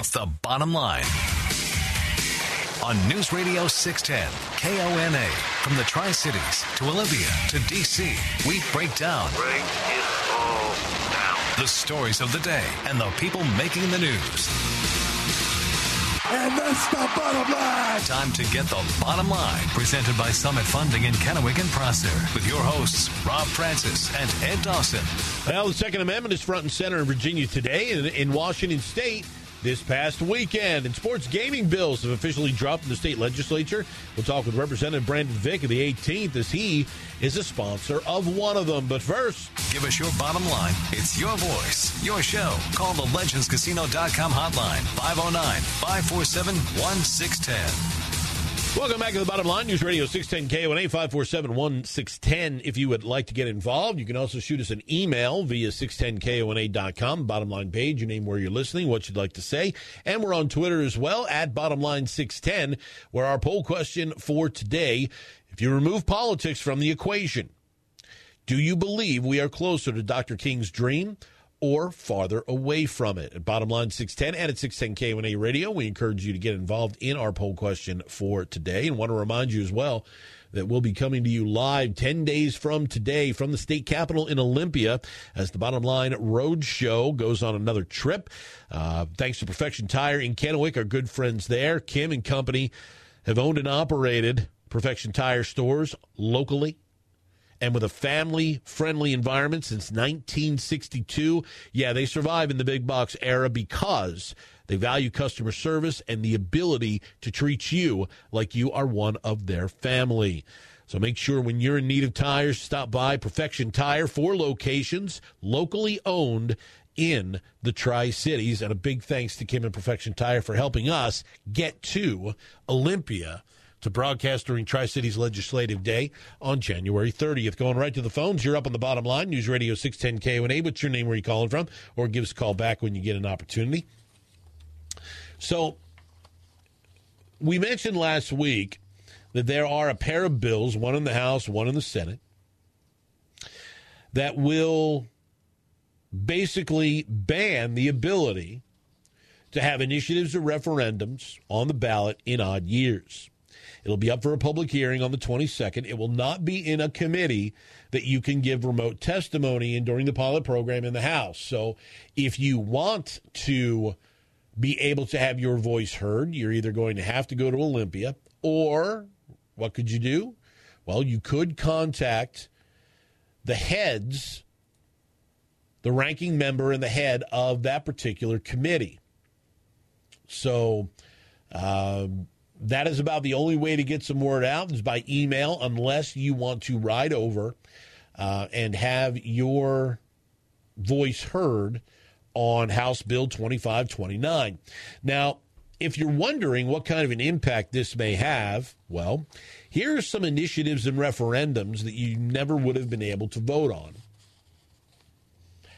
It's the bottom line. On News Radio 610, KONA. From the Tri Cities to Olympia to D.C., we break down. Break it all down. The stories of the day and the people making the news. And that's the bottom line. Time to get the bottom line. Presented by Summit Funding in Kennewick and Prosser. With your hosts, Rob Francis and Ed Dawson. Well, the Second Amendment is front and center in Virginia today and in Washington State this past weekend. And sports gaming bills have officially dropped in the state legislature. We'll talk with Representative Brandon Vick of the 18th as he is a sponsor of one of them. But first, Give us your bottom line. It's your voice, your show. Call the legendscasino.com hotline 509 547 1610. Welcome back to the bottom line. News Radio 610 KONA 547 1610. If you would like to get involved, you can also shoot us an email via 610KONA.com. Bottom line page, your name, where you're listening, what you'd like to say. And we're on Twitter as well at bottom line 610, where our poll question for today if you remove politics from the equation, do you believe we are closer to Dr. King's dream or farther away from it? At bottom line 610 and at 610 KONA Radio, we encourage you to get involved in our poll question for today. And want to remind you as well that we'll be coming to you live 10 days from today from the state capitol in Olympia as the bottom line road show goes on another trip. Uh, thanks to Perfection Tire in Kennewick, our good friends there, Kim and company have owned and operated Perfection Tire stores locally and with a family friendly environment since 1962. Yeah, they survive in the big box era because they value customer service and the ability to treat you like you are one of their family. So make sure when you're in need of tires, stop by Perfection Tire, four locations, locally owned in the Tri Cities. And a big thanks to Kim and Perfection Tire for helping us get to Olympia to broadcast during Tri Cities Legislative Day on January 30th. Going right to the phones, you're up on the bottom line, News Radio 610 KONA. What's your name? Where you calling from? Or give us a call back when you get an opportunity. So, we mentioned last week that there are a pair of bills, one in the House, one in the Senate, that will basically ban the ability to have initiatives or referendums on the ballot in odd years. It'll be up for a public hearing on the 22nd. It will not be in a committee that you can give remote testimony in during the pilot program in the House. So if you want to be able to have your voice heard, you're either going to have to go to Olympia or what could you do? Well, you could contact the heads, the ranking member and the head of that particular committee. So, um, that is about the only way to get some word out is by email, unless you want to ride over uh, and have your voice heard on House Bill 2529. Now, if you're wondering what kind of an impact this may have, well, here are some initiatives and referendums that you never would have been able to vote on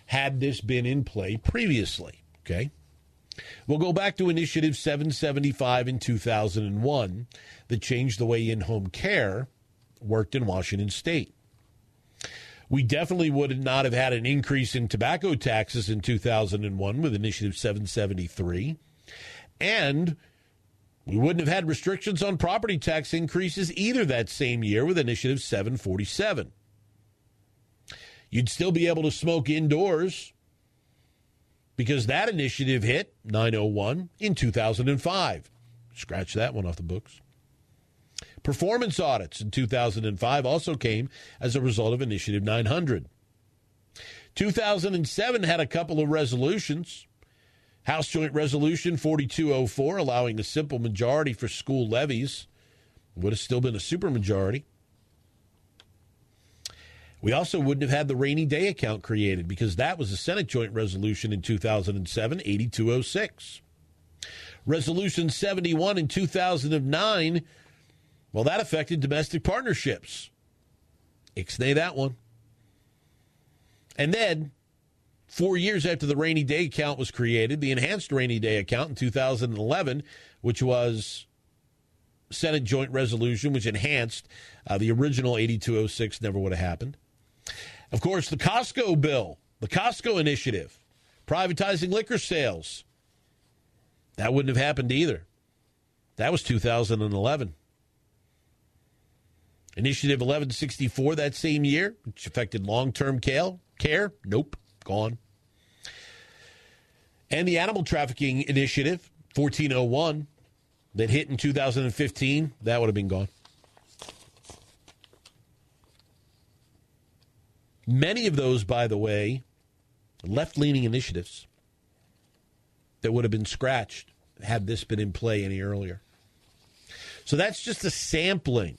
had this been in play previously. Okay. We'll go back to Initiative 775 in 2001 that changed the way in home care worked in Washington state. We definitely would not have had an increase in tobacco taxes in 2001 with Initiative 773. And we wouldn't have had restrictions on property tax increases either that same year with Initiative 747. You'd still be able to smoke indoors because that initiative hit 901 in 2005. Scratch that one off the books. Performance audits in 2005 also came as a result of Initiative 900. 2007 had a couple of resolutions. House Joint Resolution 4204, allowing a simple majority for school levies, would have still been a supermajority. We also wouldn't have had the rainy day account created because that was a Senate joint resolution in 2007, 8206. Resolution 71 in 2009, well, that affected domestic partnerships. Ixnay that one. And then, four years after the rainy day account was created, the enhanced rainy day account in 2011, which was Senate joint resolution, which enhanced uh, the original 8206, never would have happened. Of course, the Costco bill, the Costco initiative, privatizing liquor sales. That wouldn't have happened either. That was 2011. Initiative 1164 that same year, which affected long term care. Nope, gone. And the Animal Trafficking Initiative 1401 that hit in 2015, that would have been gone. Many of those, by the way, left leaning initiatives that would have been scratched had this been in play any earlier. So that's just a sampling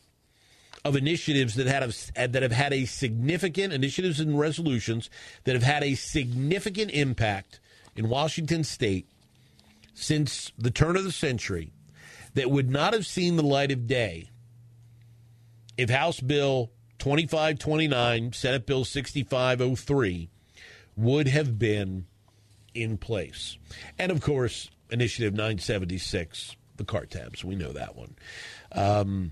of initiatives that had uh, that have had a significant initiatives and resolutions that have had a significant impact in Washington state since the turn of the century that would not have seen the light of day if House Bill 2529, Senate Bill 6503 would have been in place. And of course, Initiative 976, the car tabs. We know that one. Um,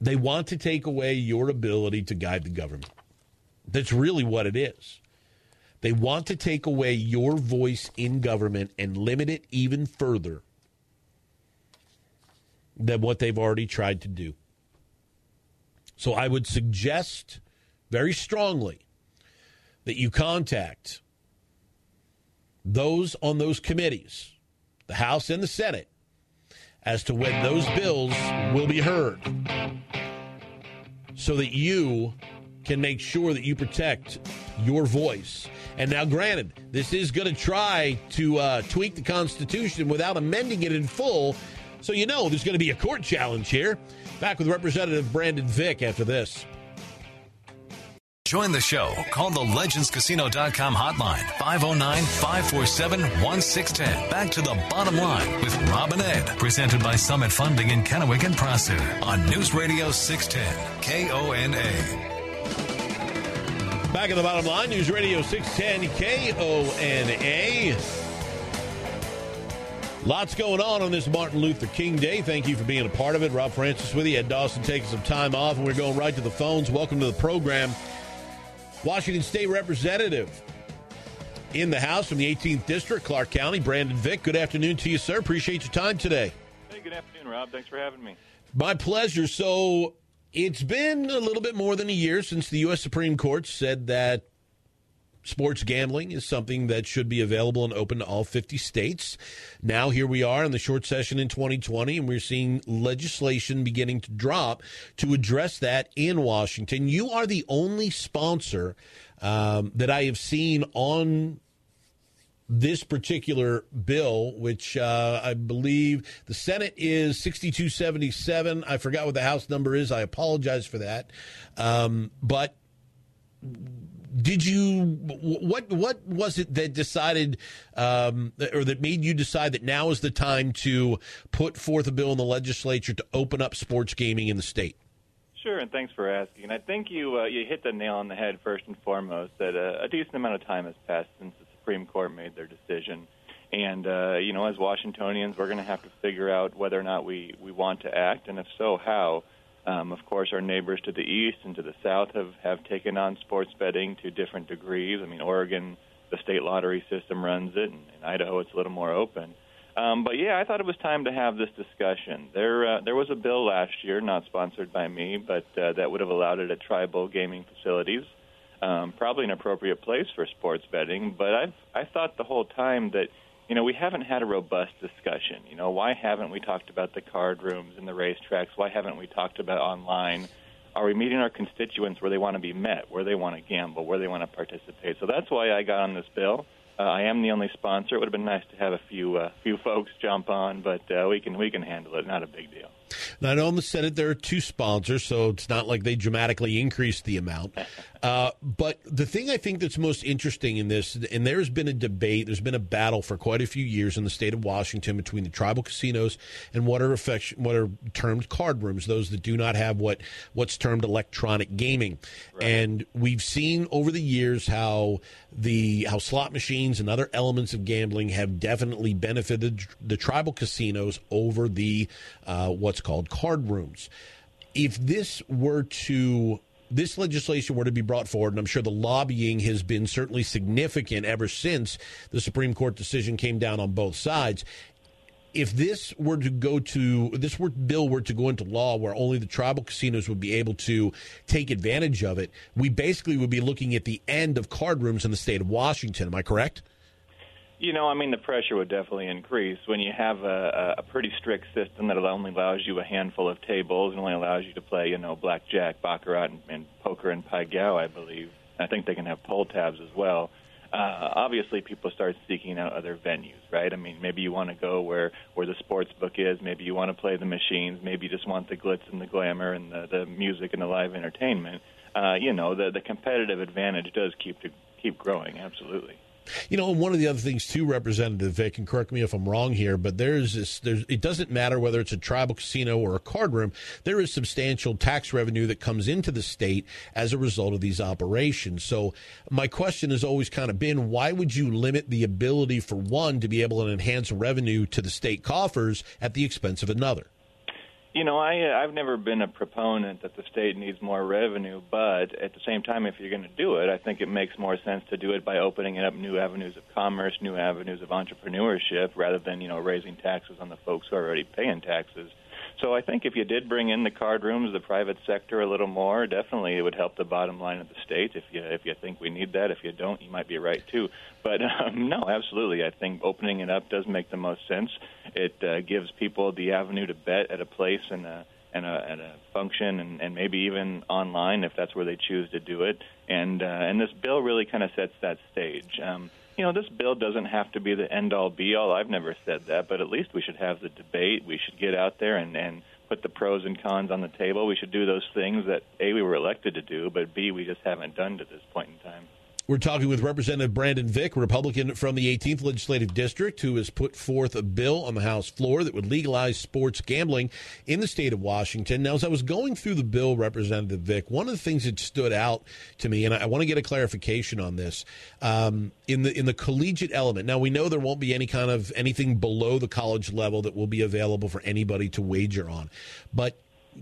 they want to take away your ability to guide the government. That's really what it is. They want to take away your voice in government and limit it even further than what they've already tried to do. So I would suggest very strongly that you contact those on those committees, the House and the Senate, as to when those bills will be heard so that you can make sure that you protect your voice. And now, granted, this is going to try to uh, tweak the Constitution without amending it in full. So, you know, there's going to be a court challenge here. Back with Representative Brandon Vick after this. Join the show. Call the legendscasino.com hotline 509 547 1610. Back to the bottom line with Robin Ed. Presented by Summit Funding in Kennewick and Prosser on News Radio 610 KONA. Back at the bottom line, News Radio 610 KONA. Lots going on on this Martin Luther King Day. Thank you for being a part of it. Rob Francis with you. Ed Dawson taking some time off, and we're going right to the phones. Welcome to the program. Washington State Representative in the House from the 18th District, Clark County, Brandon Vick. Good afternoon to you, sir. Appreciate your time today. Hey, good afternoon, Rob. Thanks for having me. My pleasure. So, it's been a little bit more than a year since the U.S. Supreme Court said that sports gambling is something that should be available and open to all 50 states. Now, here we are in the short session in 2020, and we're seeing legislation beginning to drop to address that in Washington. You are the only sponsor um, that I have seen on this particular bill, which uh, I believe the Senate is 6277. I forgot what the House number is. I apologize for that. Um, but did you what what was it that decided um, or that made you decide that now is the time to put forth a bill in the legislature to open up sports gaming in the state? Sure, and thanks for asking. I think you uh, you hit the nail on the head first and foremost that uh, a decent amount of time has passed since the Supreme Court made their decision. And uh, you know, as Washingtonians, we're going to have to figure out whether or not we we want to act, and if so, how. Um, of course, our neighbors to the east and to the south have, have taken on sports betting to different degrees. I mean, Oregon, the state lottery system runs it, and in Idaho, it's a little more open. Um, but yeah, I thought it was time to have this discussion. There, uh, there was a bill last year, not sponsored by me, but uh, that would have allowed it at tribal gaming facilities. Um, probably an appropriate place for sports betting, but I've I thought the whole time that you know, we haven't had a robust discussion. You know, why haven't we talked about the card rooms and the racetracks? Why haven't we talked about online? Are we meeting our constituents where they want to be met, where they want to gamble, where they want to participate? So that's why I got on this bill. Uh, I am the only sponsor. It would have been nice to have a few uh, few folks jump on, but uh, we can we can handle it. Not a big deal. Now, I know in the Senate there are two sponsors, so it's not like they dramatically increased the amount. Uh, but the thing I think that's most interesting in this, and there's been a debate, there's been a battle for quite a few years in the state of Washington between the tribal casinos and what are affection, what are termed card rooms, those that do not have what what's termed electronic gaming. Right. And we've seen over the years how the how slot machines and other elements of gambling have definitely benefited the tribal casinos over the uh, what's called card rooms. If this were to this legislation were to be brought forward, and I'm sure the lobbying has been certainly significant ever since the Supreme Court decision came down on both sides. If this were to go to this were, bill were to go into law, where only the tribal casinos would be able to take advantage of it, we basically would be looking at the end of card rooms in the state of Washington. Am I correct? You know, I mean, the pressure would definitely increase when you have a, a pretty strict system that only allows you a handful of tables and only allows you to play, you know, blackjack, baccarat, and, and poker and pai gow, I believe. I think they can have pull tabs as well. Uh, obviously, people start seeking out other venues, right? I mean, maybe you want to go where where the sports book is. Maybe you want to play the machines. Maybe you just want the glitz and the glamour and the, the music and the live entertainment. Uh, you know, the the competitive advantage does keep to keep growing. Absolutely. You know, one of the other things too, Representative Vick, and correct me if I'm wrong here, but there's this. There's it doesn't matter whether it's a tribal casino or a card room. There is substantial tax revenue that comes into the state as a result of these operations. So my question has always kind of been, why would you limit the ability for one to be able to enhance revenue to the state coffers at the expense of another? You know, I uh, I've never been a proponent that the state needs more revenue, but at the same time, if you're going to do it, I think it makes more sense to do it by opening up new avenues of commerce, new avenues of entrepreneurship, rather than you know raising taxes on the folks who are already paying taxes. So I think if you did bring in the card rooms, the private sector a little more, definitely it would help the bottom line of the state. If you if you think we need that, if you don't, you might be right too. But um, no, absolutely, I think opening it up does make the most sense. It uh, gives people the avenue to bet at a place and a and a, and a function, and, and maybe even online if that's where they choose to do it. And uh, and this bill really kind of sets that stage. Um, you know, this bill doesn't have to be the end all be all. I've never said that, but at least we should have the debate. We should get out there and, and put the pros and cons on the table. We should do those things that A, we were elected to do, but B, we just haven't done to this point in time. We're talking with Representative Brandon Vick, Republican from the 18th Legislative District, who has put forth a bill on the House floor that would legalize sports gambling in the state of Washington. Now, as I was going through the bill, Representative Vick, one of the things that stood out to me, and I, want to get a clarification on this, um, in the in the collegiate element. Now, we know there won't be any kind of anything below the college level that will be available for anybody to wager on, but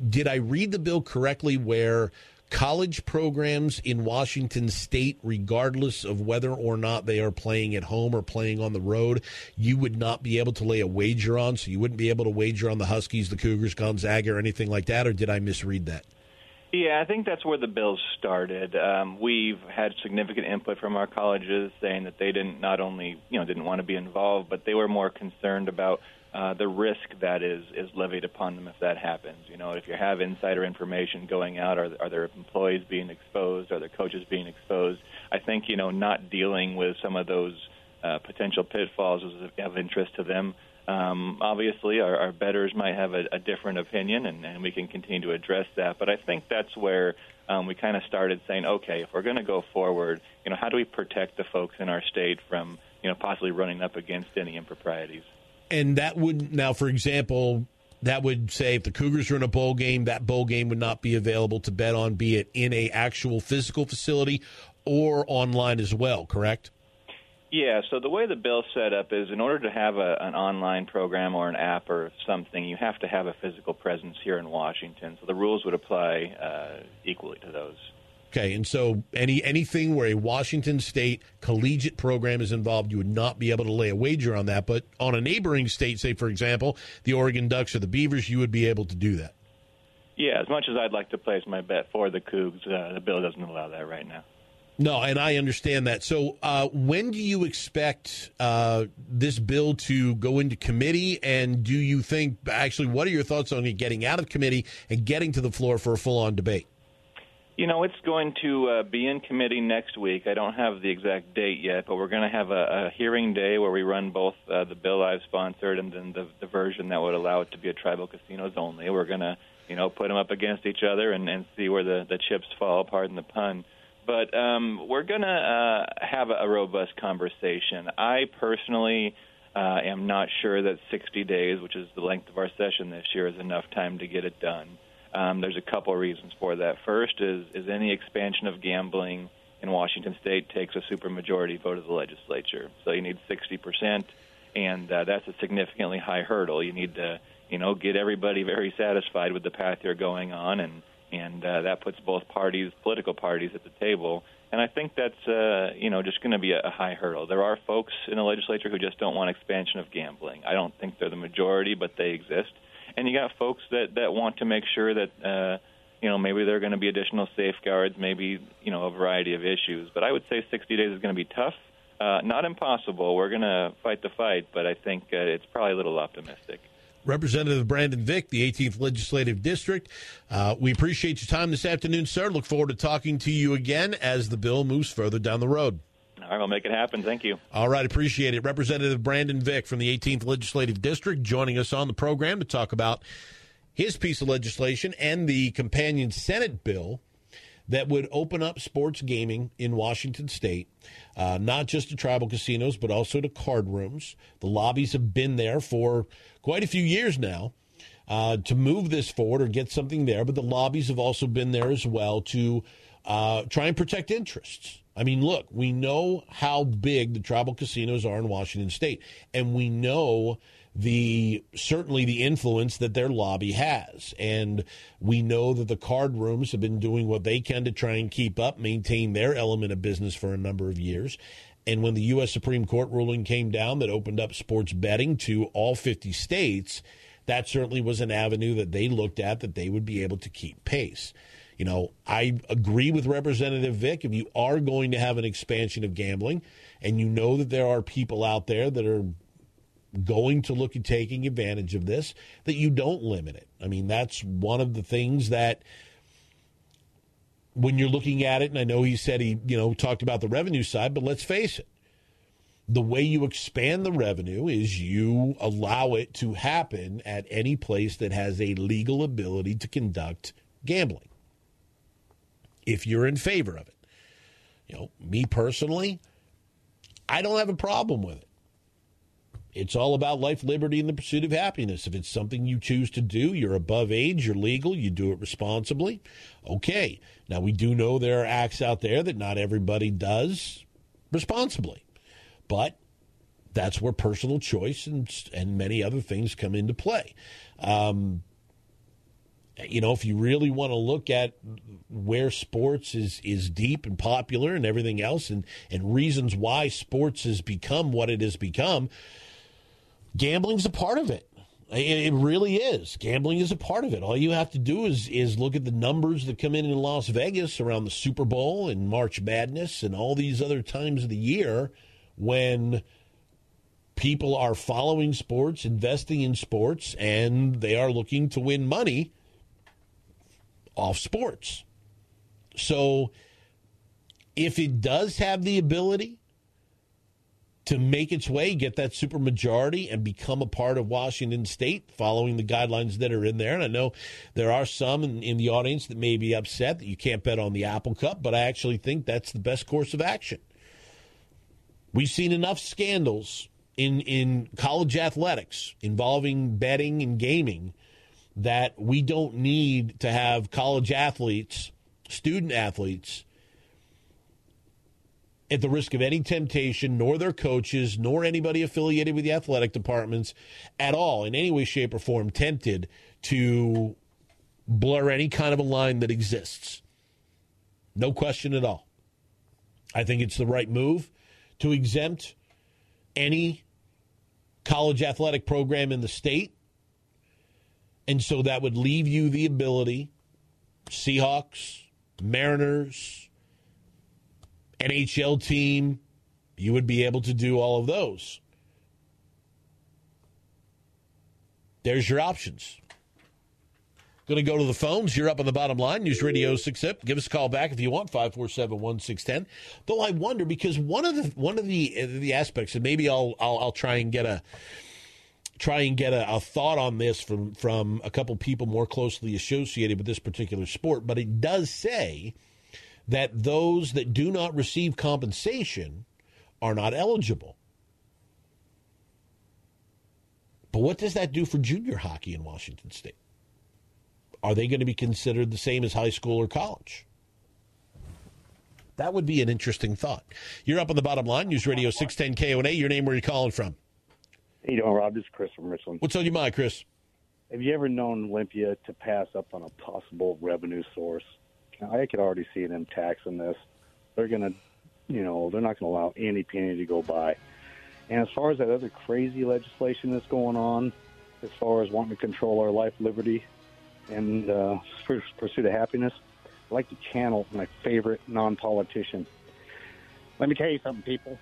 did I read the bill correctly where college programs in Washington state, regardless of whether or not they are playing at home or playing on the road, you would not be able to lay a wager on. So you wouldn't be able to wager on the Huskies, the Cougars, Gonzaga, or anything like that. Or did I misread that? Yeah, I think that's where the Bills started. Um, we've had significant input from our colleges saying that they didn't not only you know didn't want to be involved, but they were more concerned about uh, the risk that is is levied upon them if that happens. You know, if you have insider information going out, are are there employees being exposed? Are there coaches being exposed? I think you know not dealing with some of those uh, potential pitfalls is of interest to them. Um, obviously, our, our bettors might have a, a different opinion, and, and we can continue to address that. But I think that's where um, we kind of started saying, okay, if we're going to go forward, you know, how do we protect the folks in our state from, you know, possibly running up against any improprieties? And that would now, for example, that would say if the Cougars are in a bowl game, that bowl game would not be available to bet on, be it in a actual physical facility or online as well. Correct? Yeah. So the way the bill's set up is, in order to have a, an online program or an app or something, you have to have a physical presence here in Washington. So the rules would apply uh, equally to those. Okay, and so any anything where a Washington State collegiate program is involved, you would not be able to lay a wager on that. But on a neighboring state, say for example, the Oregon Ducks or the Beavers, you would be able to do that. Yeah, as much as I'd like to place my bet for the Cougs, uh, the bill doesn't allow that right now. No, and I understand that. So, uh, when do you expect uh, this bill to go into committee? And do you think, actually, what are your thoughts on it getting out of committee and getting to the floor for a full on debate? You know, it's going to uh, be in committee next week. I don't have the exact date yet, but we're going to have a, a hearing day where we run both uh, the bill I've sponsored and then the, the version that would allow it to be a tribal casinos only. We're going to, you know, put them up against each other and, and see where the, the chips fall, pardon the pun. But um, we're going to uh, have a robust conversation. I personally uh, am not sure that 60 days, which is the length of our session this year, is enough time to get it done. Um, there's a couple reasons for that. First is is any expansion of gambling in Washington State takes a supermajority vote of the legislature. So you need 60 percent, and uh, that's a significantly high hurdle. You need to you know get everybody very satisfied with the path you're going on, and and uh, that puts both parties, political parties, at the table. And I think that's uh, you know just going to be a, a high hurdle. There are folks in the legislature who just don't want expansion of gambling. I don't think they're the majority, but they exist. And you got folks that that want to make sure that uh, you know maybe there are going to be additional safeguards, maybe you know a variety of issues. But I would say 60 days is going to be tough. Uh, not impossible. We're going to fight the fight, but I think uh, it's probably a little optimistic. Representative Brandon Vick, the 18th Legislative District. Uh, we appreciate your time this afternoon, sir. Look forward to talking to you again as the bill moves further down the road. All right, I'll make it happen. Thank you. All right, appreciate it. Representative Brandon Vick from the 18th Legislative District joining us on the program to talk about his piece of legislation and the companion Senate bill that would open up sports gaming in Washington state, uh, not just to tribal casinos, but also to card rooms. The lobbies have been there for quite a few years now. Uh, to move this forward or get something there, but the lobbies have also been there as well to uh, try and protect interests. I mean, look, we know how big the tribal casinos are in Washington State, and we know the certainly the influence that their lobby has. And we know that the card rooms have been doing what they can to try and keep up, maintain their element of business for a number of years. And when the U.S. Supreme Court ruling came down that opened up sports betting to all 50 states, that certainly was an avenue that they looked at that they would be able to keep pace. You know, I agree with Representative Vick. If you are going to have an expansion of gambling, and you know that there are people out there that are going to look at taking advantage of this, that you don't limit it. I mean, that's one of the things that when you're looking at it, and I know he said he, you know, talked about the revenue side, but let's face it. The way you expand the revenue is you allow it to happen at any place that has a legal ability to conduct gambling. If you're in favor of it. You know, me personally, I don't have a problem with it. It's all about life, liberty, and the pursuit of happiness. If it's something you choose to do, you're above age, you're legal, you do it responsibly. Okay. Now, we do know there are acts out there that not everybody does responsibly, but that's where personal choice and, and many other things come into play. Um, you know, if you really want to look at where sports is is deep and popular and everything else, and and reasons why sports has become what it has become, gambling's a part of it. It really is. Gambling is a part of it. All you have to do is is look at the numbers that come in in Las Vegas around the Super Bowl and March Madness and all these other times of the year when people are following sports, investing in sports, and they are looking to win money off sports. So if it does have the ability to make its way, get that supermajority, and become a part of Washington State, following the guidelines that are in there. And I know there are some in, in, the audience that may be upset that you can't bet on the Apple Cup, but I actually think that's the best course of action. We've seen enough scandals in in college athletics involving betting and gaming that we don't need to have college athletes, student athletes at the risk of any temptation, nor their coaches, nor anybody affiliated with the athletic departments at all, in any way, shape, or form, tempted to blur any kind of a line that exists. No question at all. I think it's the right move to exempt any college athletic program in the state. And so that would leave you the ability, Seahawks, Mariners, NHL team, you would be able to do all of those. There's your options. Going to go to the phones. You're up on the bottom line. News Radio 6 Up. Give us a call back if you want, 547 1610. Though I wonder, because one of the one of the the aspects, and maybe I'll, I'll, I'll try and get a try and get a, a, thought on this from from a couple people more closely associated with this particular sport, but it does say that those that do not receive compensation are not eligible. But what does that do for junior hockey in Washington State? Are they going to be considered the same as high school or college? That would be an interesting thought. You're up on the bottom line. News Radio 610 KONA. Your name, where you're calling from? How you doing, Rob? This is Chris from Richland. What's on your mind, Chris? have you ever known Olympia to pass up on a possible revenue source? I could already see them taxing this. They're going to, you know, they're not going to allow any penny to go by. And as far as that other crazy legislation that's going on, as far as wanting to control our life, liberty, and uh, pursuit of happiness, I like to channel my favorite non-politician. Let me tell you something, people.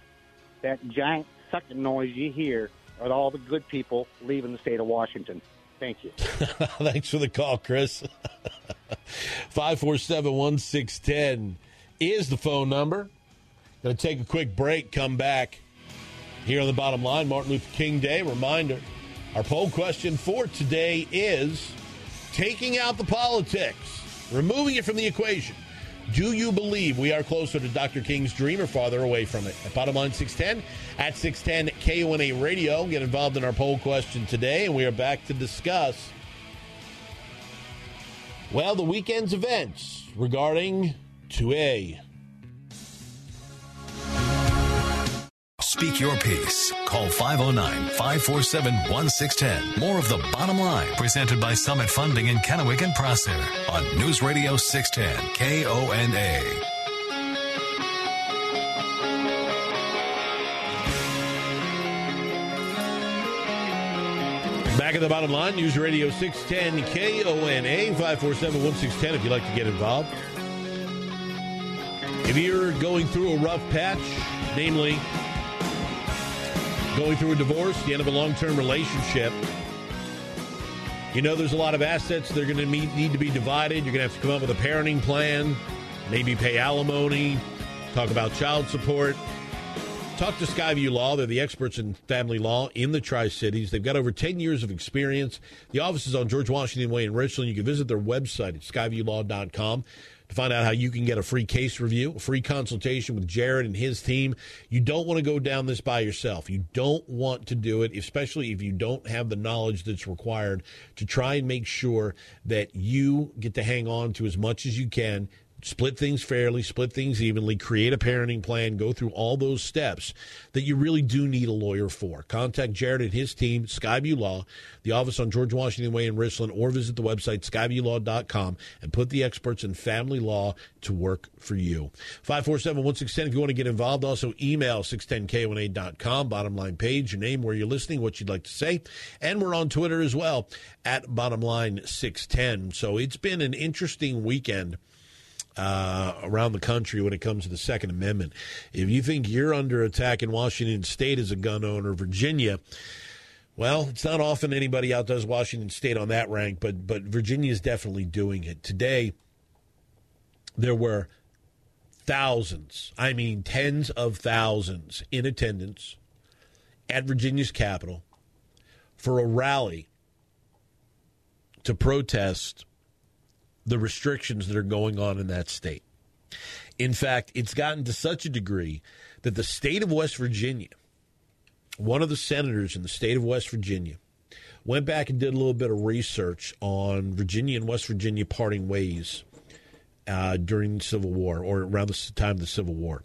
That giant sucking noise you hear are all the good people leaving the state of Washington. Thank you. Thanks for the call, Chris. 547 1610 is the phone number. Going to take a quick break, come back here on the bottom line. Martin Luther King Day. Reminder our poll question for today is taking out the politics, removing it from the equation. Do you believe we are closer to Dr. King's dream or farther away from it? At bottom line 610 at 610 KONA Radio. Get involved in our poll question today, and we are back to discuss, well, the weekend's events regarding 2A. Speak your piece. Call 509 547 1610. More of the bottom line presented by Summit Funding in Kennewick and Prosser on News Radio 610 KONA. Back at the bottom line, News Radio 610 KONA 547 1610 if you'd like to get involved. If you're going through a rough patch, namely going through a divorce, the end of a long term relationship, you know there's a lot of assets that are going to need to be divided. You're going to have to come up with a parenting plan, maybe pay alimony, talk about child support. Talk to Skyview Law. They're the experts in family law in the Tri Cities. They've got over 10 years of experience. The office is on George Washington Way in Richland. You can visit their website at skyviewlaw.com to find out how you can get a free case review, a free consultation with Jared and his team. You don't want to go down this by yourself. You don't want to do it, especially if you don't have the knowledge that's required to try and make sure that you get to hang on to as much as you can split things fairly, split things evenly, create a parenting plan, go through all those steps that you really do need a lawyer for. Contact Jared and his team, Skyview Law, the office on George Washington Way in Richland, or visit the website skyviewlaw.com and put the experts in family law to work for you. 547 1610 if you want to get involved. Also, email 610kona.com, bottom line page, your name, where you're listening, what you'd like to say. And we're on Twitter as well at bottom line 610. So it's been an interesting weekend uh, around the country when it comes to the Second Amendment. If you think you're under attack in Washington State as a gun owner, Virginia, well, it's not often anybody outdoes Washington State on that rank, but but Virginia is definitely doing it today. There were thousands, I mean tens of thousands, in attendance at Virginia's Capitol for a rally to protest the restrictions that are going on in that state. In fact, it's gotten to such a degree that the state of West Virginia, one of the senators in the state of West Virginia, went back and did a little bit of research on Virginia and West Virginia parting ways uh, during the Civil War or around the time of the Civil War.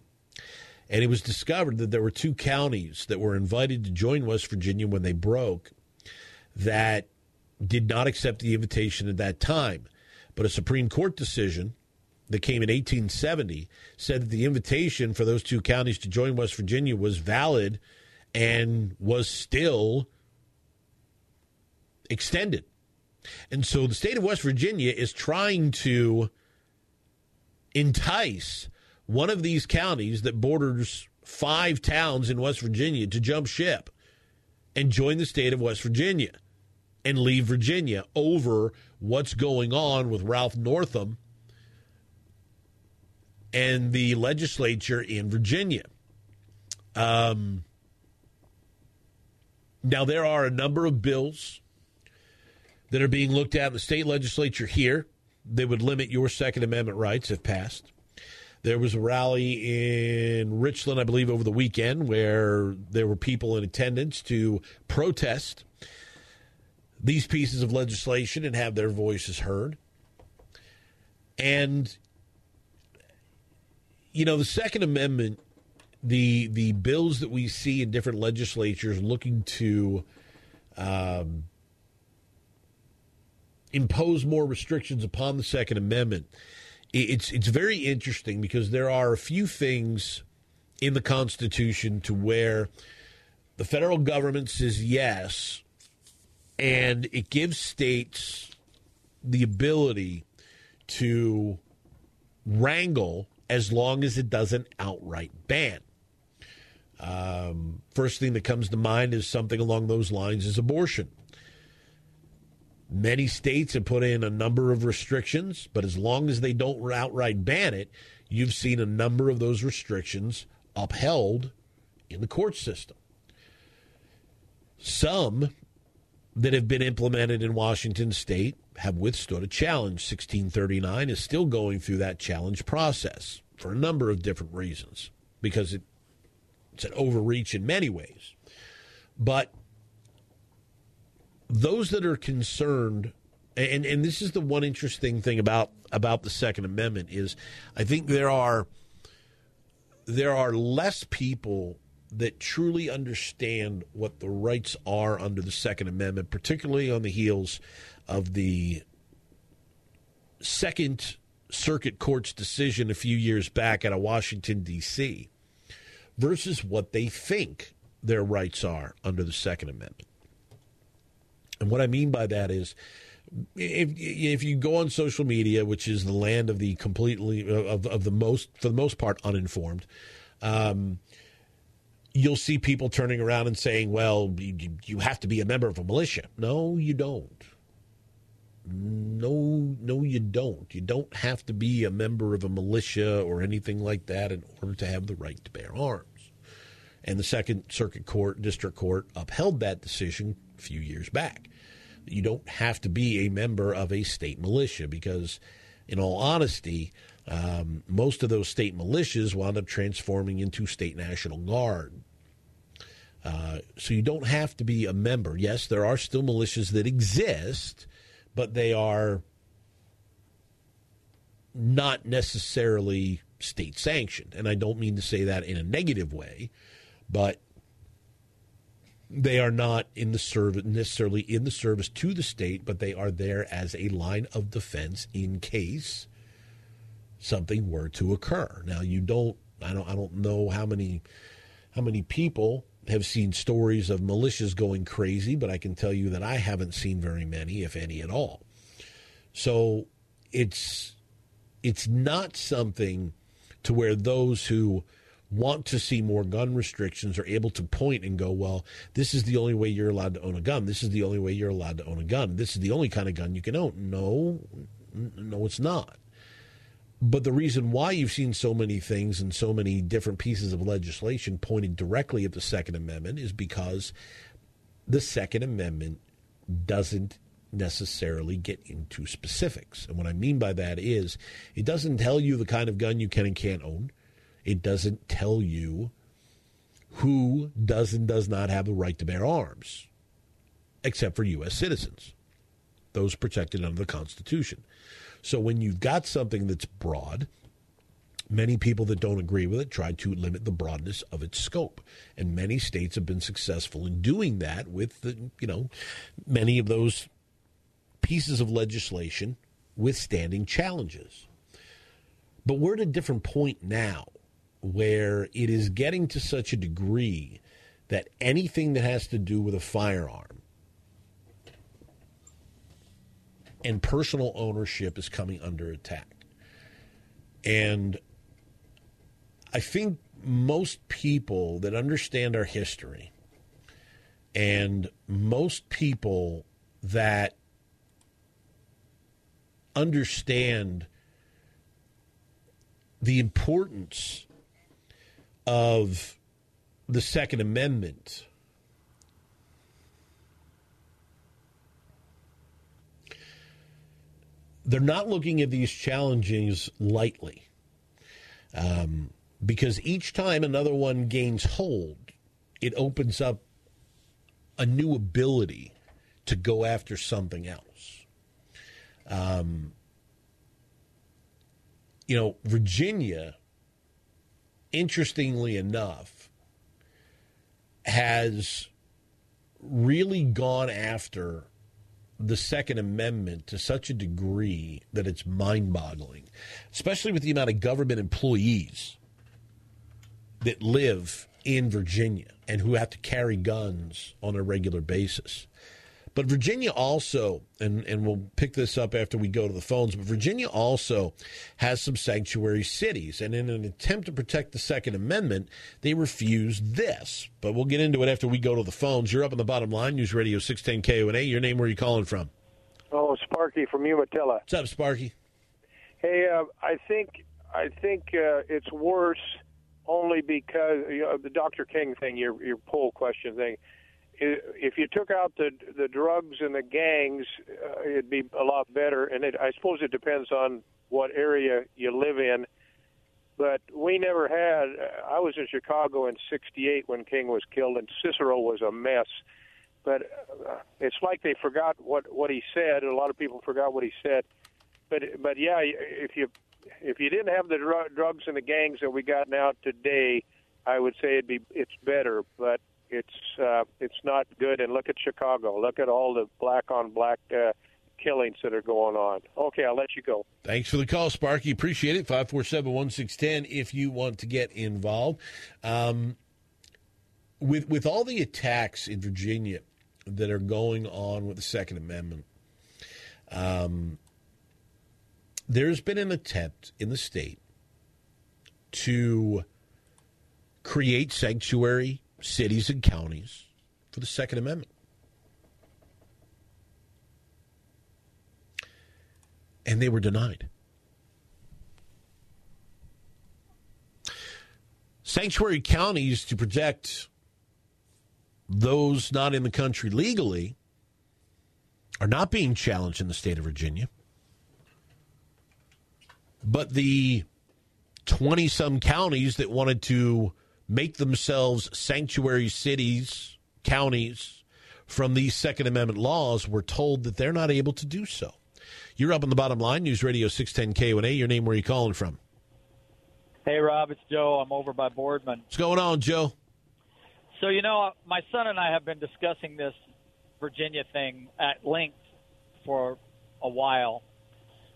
And it was discovered that there were two counties that were invited to join West Virginia when they broke that did not accept the invitation at that time. But a Supreme Court decision that came in 1870 said that the invitation for those two counties to join West Virginia was valid and was still extended. And so the state of West Virginia is trying to entice one of these counties that borders five towns in West Virginia to jump ship and join the state of West Virginia and leave Virginia over what's going on with Ralph Northam and the legislature in Virginia. Um, now, there are a number of bills that are being looked at in the state legislature here that would limit your Second Amendment rights if passed. There was a rally in Richland, I believe, over the weekend where there were people in attendance to protest these pieces of legislation and have their voices heard. And you know, the Second Amendment, the the bills that we see in different legislatures looking to um, impose more restrictions upon the Second Amendment, it's it's very interesting because there are a few things in the Constitution to where the federal government says yes, and it gives states the ability to wrangle as long as it doesn't outright ban. Um, first thing that comes to mind is something along those lines is abortion. Many states have put in a number of restrictions, but as long as they don't outright ban it, you've seen a number of those restrictions upheld in the court system. Some that have been implemented in Washington state have withstood a challenge. 1639 is still going through that challenge process for a number of different reasons because it, it's an overreach in many ways. But those that are concerned and and this is the one interesting thing about about the second amendment is I think there are there are less people that truly understand what the rights are under the Second Amendment, particularly on the heels of the Second Circuit Court's decision a few years back out of Washington, D.C., versus what they think their rights are under the Second Amendment. And what I mean by that is, if if you go on social media, which is the land of the completely of of the most for the most part uninformed, um, you'll see people turning around and saying, well, you, you have to be a member of a militia. No, you don't. No, no, you don't. You don't have to be a member of a militia or anything like that in order to have the right to bear arms. And the Second Circuit Court, District Court, upheld that decision a few years back. You don't have to be a member of a state militia because, in all honesty, um, most of those state militias wound up transforming into state national guard. Uh, so you don't have to be a member. Yes, there are still militias that exist, but they are not necessarily state sanctioned. And I don't mean to say that in a negative way, but they are not in the service necessarily in the service to the state, but they are there as a line of defense in case something were to occur. Now you don't I don't I don't know how many how many people have seen stories of militias going crazy, but I can tell you that I haven't seen very many, if any at all. So it's it's not something to where those who want to see more gun restrictions are able to point and go, well, this is the only way you're allowed to own a gun. This is the only way you're allowed to own a gun. This is the only kind of gun you can own. No, no, it's not. But the reason why you've seen so many things and so many different pieces of legislation pointed directly at the Second Amendment is because the Second Amendment doesn't necessarily get into specifics. And what I mean by that is it doesn't tell you the kind of gun you can and can't own. It doesn't tell you who does and does not have the right to bear arms, except for U.S. citizens, those protected under the Constitution. So when you've got something that's broad, many people that don't agree with it try to limit the broadness of its scope. And many states have been successful in doing that with the, you know, many of those pieces of legislation withstanding challenges. But we're at a different point now where it is getting to such a degree that anything that has to do with a firearm and personal ownership is coming under attack. And I think most people that understand our history and most people that understand the importance of the Second Amendment they're not looking at these challenges lightly. Um, because each time another one gains hold, it opens up a new ability to go after something else. Um, you know, Virginia, interestingly enough, has really gone after the Second Amendment to such a degree that it's mind boggling, especially with the amount of government employees that live in Virginia and who have to carry guns on a regular basis. But Virginia also, and, and we'll pick this up after we go to the phones, but Virginia also has some sanctuary cities. And in an attempt to protect the Second Amendment, they refused this. But we'll get into it after we go to the phones. You're up on the bottom line, News Radio 610 KONA. Your name, where are you calling from? Oh, Sparky from Umatilla. What's up, Sparky? Hey, uh, I think I think uh, it's worse only because you know, the Dr. King thing, your your poll question thing. If you took out the the drugs and the gangs, uh, it'd be a lot better. And it, I suppose it depends on what area you live in. But we never had. I was in Chicago in '68 when King was killed, and Cicero was a mess. But uh, it's like they forgot what what he said. A lot of people forgot what he said. But but yeah, if you if you didn't have the dr- drugs and the gangs that we got now today, I would say it'd be it's better. But it's uh, it's not good. And look at Chicago. Look at all the black on black uh, killings that are going on. Okay, I'll let you go. Thanks for the call, Sparky. Appreciate it. 547 1610 if you want to get involved. Um, with, with all the attacks in Virginia that are going on with the Second Amendment, um, there's been an attempt in the state to create sanctuary cities and counties for the Second Amendment. And they were denied. Sanctuary counties to protect those not in the country legally are not being challenged in the state of Virginia. But the 20 some counties that wanted to make themselves sanctuary cities, counties from these Second Amendment laws were told that they're not able to do so. You're up on the bottom line, News Radio 610 KONA. Your name, where are you calling from? Hey, Rob, it's Joe. I'm over by Boardman. What's going on, Joe? So, you know, my son and I have been discussing this Virginia thing at length for a while.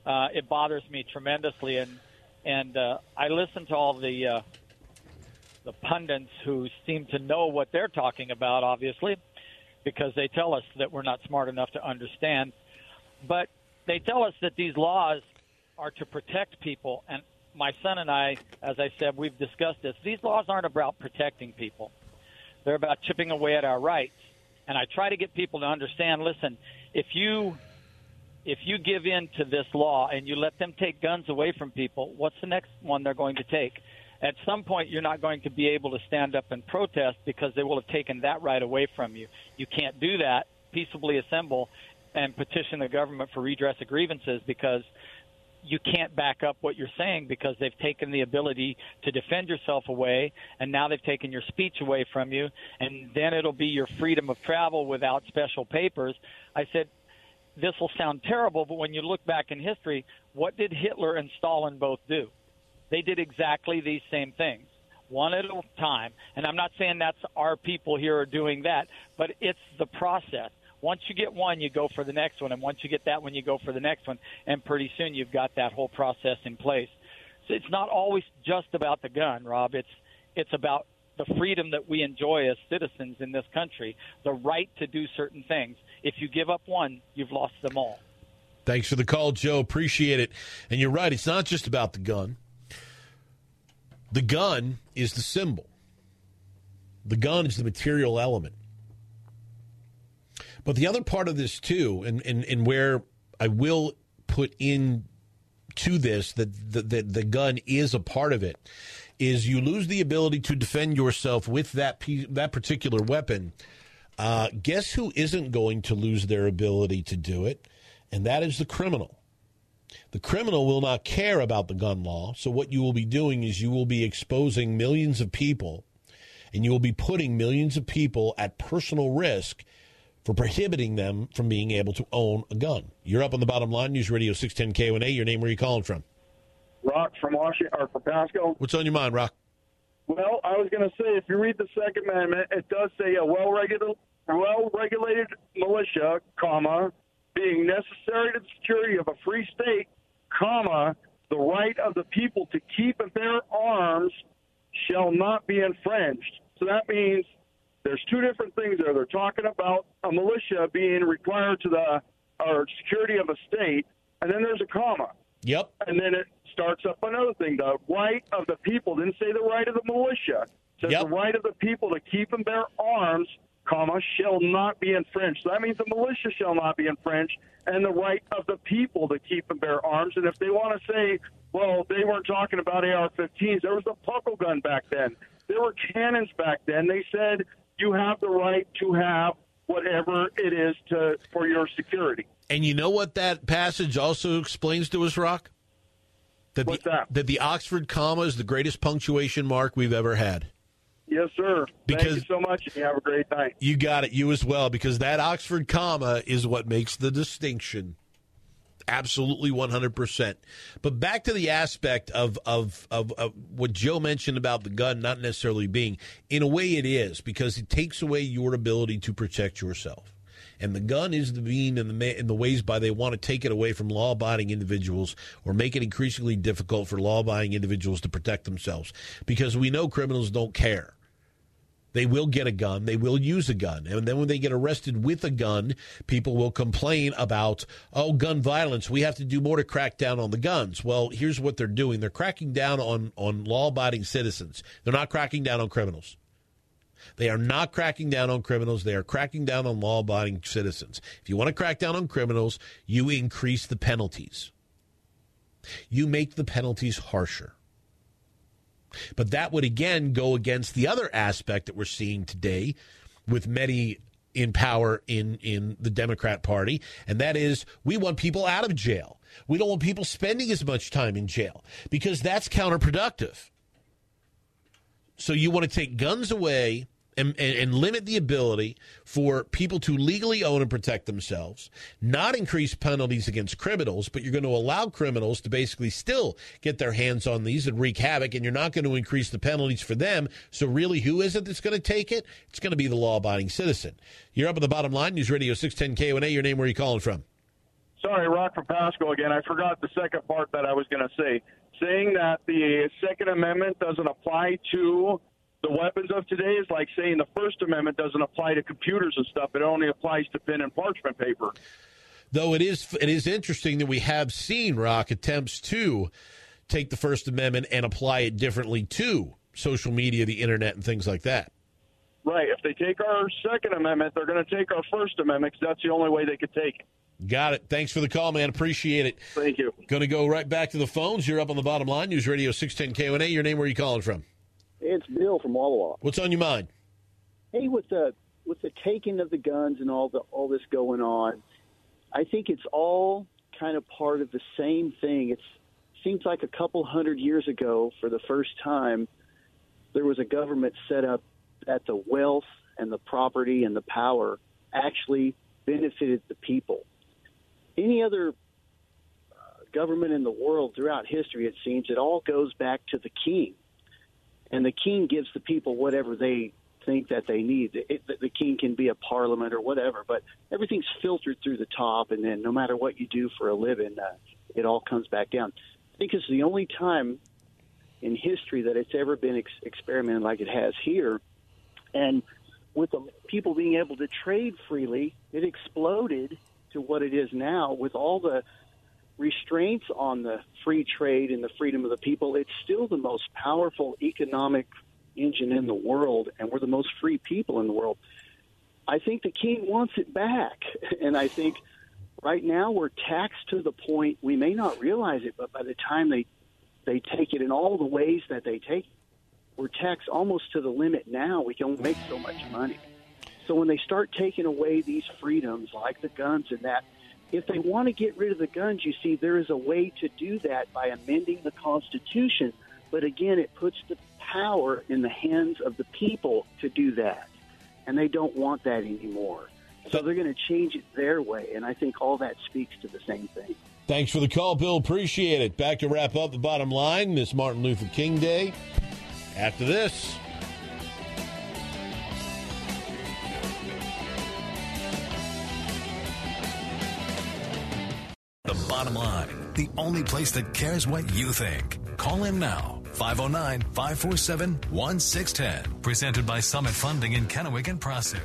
Uh, it bothers me tremendously, and and uh, I listen to all the uh, the pundits who seem to know what they're talking about, obviously, because they tell us that we're not smart enough to understand. But they tell us that these laws are to protect people, and my son and I, as I said, we've discussed this. These laws aren't about protecting people; they're about chipping away at our rights. And I try to get people to understand. Listen, if you if you give in to this law and you let them take guns away from people, what's the next one they're going to take? At some point, you're not going to be able to stand up and protest because they will have taken that right away from you. You can't do that. Peaceably assemble and petition the government for redress of grievances because you can't back up what you're saying because they've taken the ability to defend yourself away and now they've taken your speech away from you and then it'll be your freedom of travel without special papers. I said this will sound terrible, but when you look back in history, what did Hitler and Stalin both do? They did exactly these same things, one at a time. And I'm not saying that's our people here are doing that, but it's the process. Once you get one, you go for the next one, and once you get that one, you go for the next one, and pretty soon you've got that whole process in place. So it's not always just about the gun, Rob. It's it's about the freedom that we enjoy as citizens in this country, the right to do certain things. If you give up one, you've lost them all. Thanks for the call, Joe. Appreciate it. And you're right, it's not just about the gun. The gun is the symbol, the gun is the material element. But the other part of this, too, and, and, and where I will put in to this that the, the, the gun is a part of it, is you lose the ability to defend yourself with that piece, that particular weapon. Uh, guess who isn't going to lose their ability to do it? And that is the criminal. The criminal will not care about the gun law. So, what you will be doing is you will be exposing millions of people and you will be putting millions of people at personal risk for prohibiting them from being able to own a gun. You're up on the bottom line, News Radio 610 KONA. Your name, where are you calling from? Rock from Washington, or from Pasco. What's on your mind, Rock? Well, I was going to say, if you read the Second Amendment, it does say a well-regulated, well-regulated militia, comma, being necessary to the security of a free state, comma, the right of the people to keep and bear arms shall not be infringed. So that means there's two different things there. They're talking about a militia being required to the or security of a state, and then there's a comma. Yep. And then it starts up another thing. The right of the people didn't say the right of the militia. It says Yep. the right of the people to keep and bear arms, comma, shall not be infringed. So that means the militia shall not be infringed, and the right of the people to keep and bear arms. And if they want to say, well, they weren't talking about AR-15s, there was a puckle gun back then. There were cannons back then. They said you have the right to have whatever it is to for your security. And you know what that passage also explains to us, Rock? That What's the, that? that the Oxford comma is the greatest punctuation mark we've ever had. Yes, sir. Thank you so much, and you have a great night. You got it, you as well, because that Oxford comma is what makes the distinction. Absolutely 100%. But back to the aspect of, of, of, of what Joe mentioned about the gun not necessarily being, in a way it is, because it takes away your ability to protect yourself. And the gun is the mean and the, and the ways by they want to take it away from law abiding individuals or make it increasingly difficult for law abiding individuals to protect themselves. Because we know criminals don't care. They will get a gun. They will use a gun. And then when they get arrested with a gun, people will complain about, oh, gun violence. We have to do more to crack down on the guns. Well, here's what they're doing they're cracking down on, on law abiding citizens, they're not cracking down on criminals. They are not cracking down on criminals. They are cracking down on law abiding citizens. If you want to crack down on criminals, you increase the penalties. You make the penalties harsher. But that would again go against the other aspect that we're seeing today with many in power in, in the Democrat Party, and that is we want people out of jail. We don't want people spending as much time in jail because that's counterproductive. So you want to take guns away and, and, limit the ability for people to legally own and protect themselves, not increase penalties against criminals, but you're going to allow criminals to basically still get their hands on these and wreak havoc, and you're not going to increase the penalties for them. So really, who is it that's going to take it? It's going to be the law-abiding citizen. You're up at the bottom line, News Radio 610 KONA. Your name, where are you calling from? Sorry, Rock from Pasco again. I forgot the second part that I was going to say. Saying that the Second Amendment doesn't apply to the weapons of today is like saying the First Amendment doesn't apply to computers and stuff. It only applies to pen and parchment paper. Though it is it is interesting that we have seen Rock attempts to take the First Amendment and apply it differently to social media, the internet, and things like that. Right. If they take our Second Amendment, they're going to take our First Amendment because that's the only way they could take it. Got it. Thanks for the call, man. Appreciate it. Thank you. Going to go right back to the phones. You're up on the bottom line. News Radio 610 KONA. Your name, where are you calling from? It's Bill from Walla Walla. What's on your mind? Hey, with the with the taking of the guns and all the all this going on, I think it's all kind of part of the same thing. It seems like a couple hundred years ago, for the first time, there was a government set up that the wealth and the property and the power actually benefited the people. Any other uh, government in the world throughout history, it seems, it all goes back to the king and the king gives the people whatever they think that they need. It, the, king can be a parliament or whatever, but everything's filtered through the top, and then no matter what you do for a living, uh, it all comes back down. I think it's the only time in history that it's ever been ex- experimented like it has here, and with the people being able to trade freely, it exploded to what it is now with all the restraints on the free trade and the freedom of the people, it's still the most powerful economic engine in the world, and we're the most free people in the world. I think the king wants it back, and I think right now we're taxed to the point we may not realize it, but by the time they they take it in all the ways that they take it, we're taxed almost to the limit now. We can only make so much money. So when they start taking away these freedoms, like the guns and that, if they want to get rid of the guns, you see, there is a way to do that by amending the Constitution. But again, it puts the power in the hands of the people to do that. And they don't want that anymore. So they're going to change it their way. And I think all that speaks to the same thing. Thanks for the call, Bill. Appreciate it. Back to wrap up the bottom line this Martin Luther King Day. After this. Bottom line, the only place that cares what you think. Call in now. 509 547 1610. Presented by Summit Funding in Kennewick and Prosser.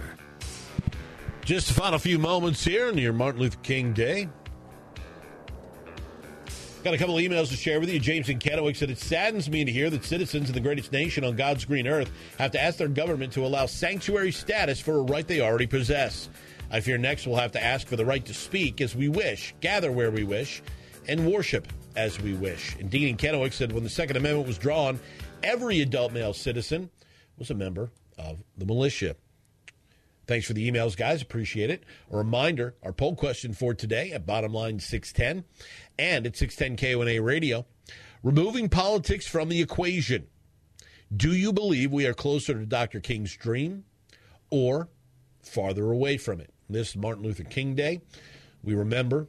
Just a final few moments here your Martin Luther King Day. Got a couple of emails to share with you. James in Kennewick said, It saddens me to hear that citizens in the greatest nation on God's green earth have to ask their government to allow sanctuary status for a right they already possess. I fear next we'll have to ask for the right to speak as we wish, gather where we wish, and worship as we wish. And Dean Kennewick said, When the Second Amendment was drawn, every adult male citizen was a member of the militia. Thanks for the emails, guys. Appreciate it. A reminder our poll question for today at bottom line 610 and at 610 KONA radio removing politics from the equation. Do you believe we are closer to Dr. King's dream or farther away from it? This is Martin Luther King Day. We remember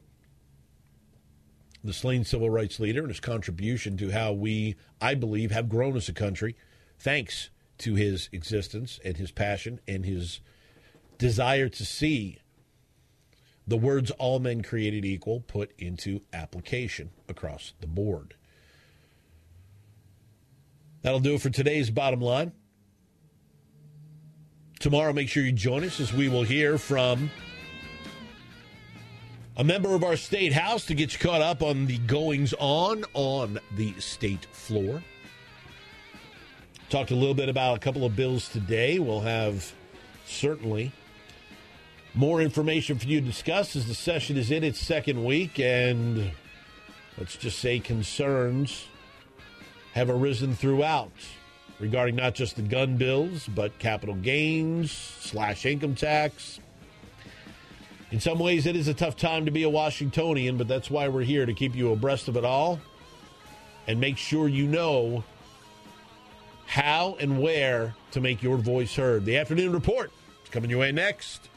the slain civil rights leader and his contribution to how we, I believe, have grown as a country, thanks to his existence and his passion and his desire to see the words all men created equal put into application across the board. That'll do it for today's bottom line. Tomorrow, make sure you join us as we will hear from a member of our state house to get you caught up on the goings on on the state floor. Talked a little bit about a couple of bills today. We'll have certainly more information for you to discuss as the session is in its second week, and let's just say concerns have arisen throughout regarding not just the gun bills, but capital gains, slash income tax. In some ways, it is a tough time to be a Washingtonian, but that's why we're here to keep you abreast of it all and make sure you know how and where to make your voice heard. The afternoon report is coming your way next.